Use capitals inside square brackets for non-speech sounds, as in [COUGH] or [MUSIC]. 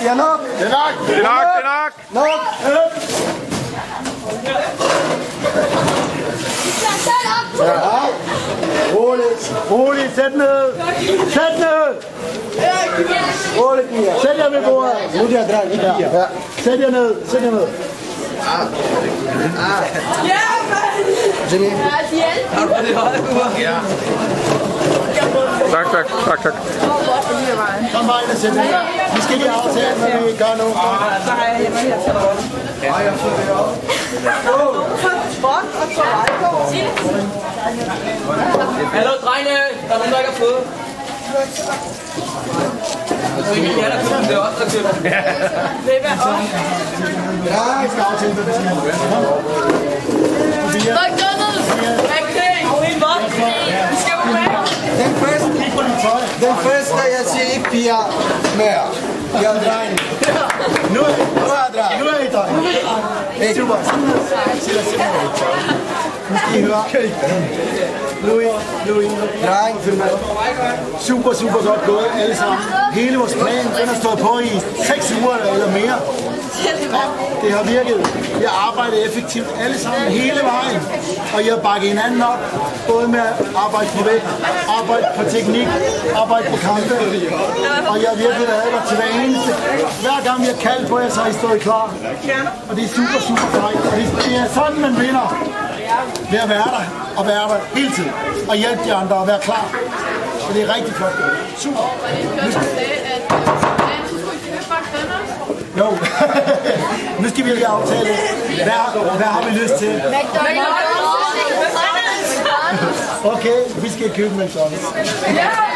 det er nok. Det er nok. Det er nok, det er nok. Nok. Ja. Roligt. Roligt, sæt ned. Sæt ned. Roligt, Mia. Sæt jer ved bordet. Nu er det her dreng, ikke Mia. Ja. Sæt jer ned. Sæt jer ned. Jimmy. Tak, tak, tak, tak. Kom bare ind og sæt. Vi skal lige aftale, hvad vi gør nu. Hallo drenge, der er nogen, der ikke har fået. Det er ikke jer, der køber, det er os, der køber. Ja, vi skal aftale, hvad vi skal gøre. McDonald's! McCain! Vi skal jo med! Den første, Kig på dit tøj. den første, piger mere. Jeg er dreng. Nu Nu er jeg dreng. nu er. Super. Sæt jer simpelthen. Nu skal I høre. Louis, Louis. Dreng, filmer. Super, super godt gået alle sammen. Hele vores plan, den har stået på i 6 uger eller mere. Det har virket. Vi har arbejdet effektivt alle sammen hele vejen. Og jeg har bakket hinanden op, både med at arbejde på vægt, arbejde på teknik, arbejde på kampe. Og jeg har virkelig været der til hver eneste. Hver gang vi har kaldt på jer, så har I stået klar. Og det er super, super sejt. Og det, er sådan, man vinder. Ved at være der og være der hele tiden. Og hjælpe de andre og være klar. Så det er rigtig flot. Super. Jo. [LAUGHS] nu skal vi lige aftale, hvad, hvad har vi lyst til? Okay, vi skal købe McDonald's.